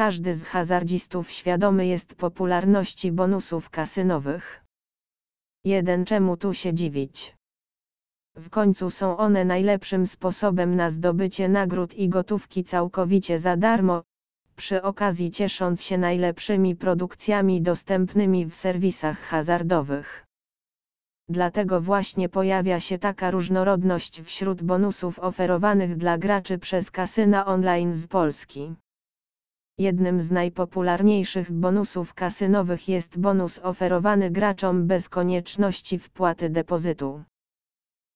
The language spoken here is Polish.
każdy z hazardzistów świadomy jest popularności bonusów kasynowych. Jeden czemu tu się dziwić? W końcu są one najlepszym sposobem na zdobycie nagród i gotówki całkowicie za darmo, przy okazji ciesząc się najlepszymi produkcjami dostępnymi w serwisach hazardowych. Dlatego właśnie pojawia się taka różnorodność wśród bonusów oferowanych dla graczy przez kasyna online z Polski. Jednym z najpopularniejszych bonusów kasynowych jest bonus oferowany graczom bez konieczności wpłaty depozytu.